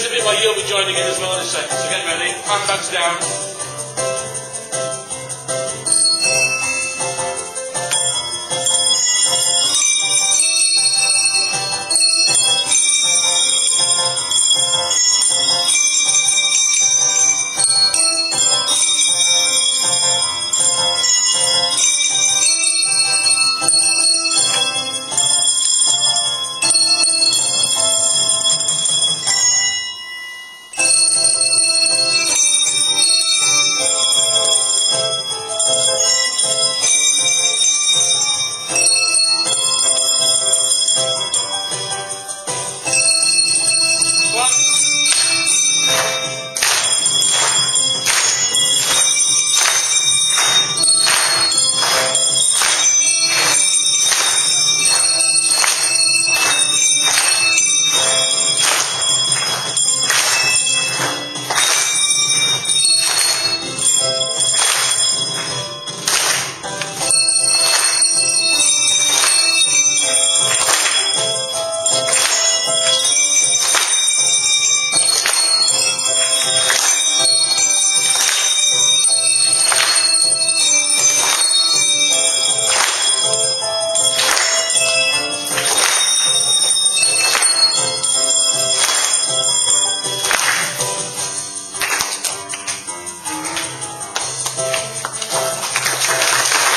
There's a where you'll be joining in as well in a second, so get ready. Handbags down.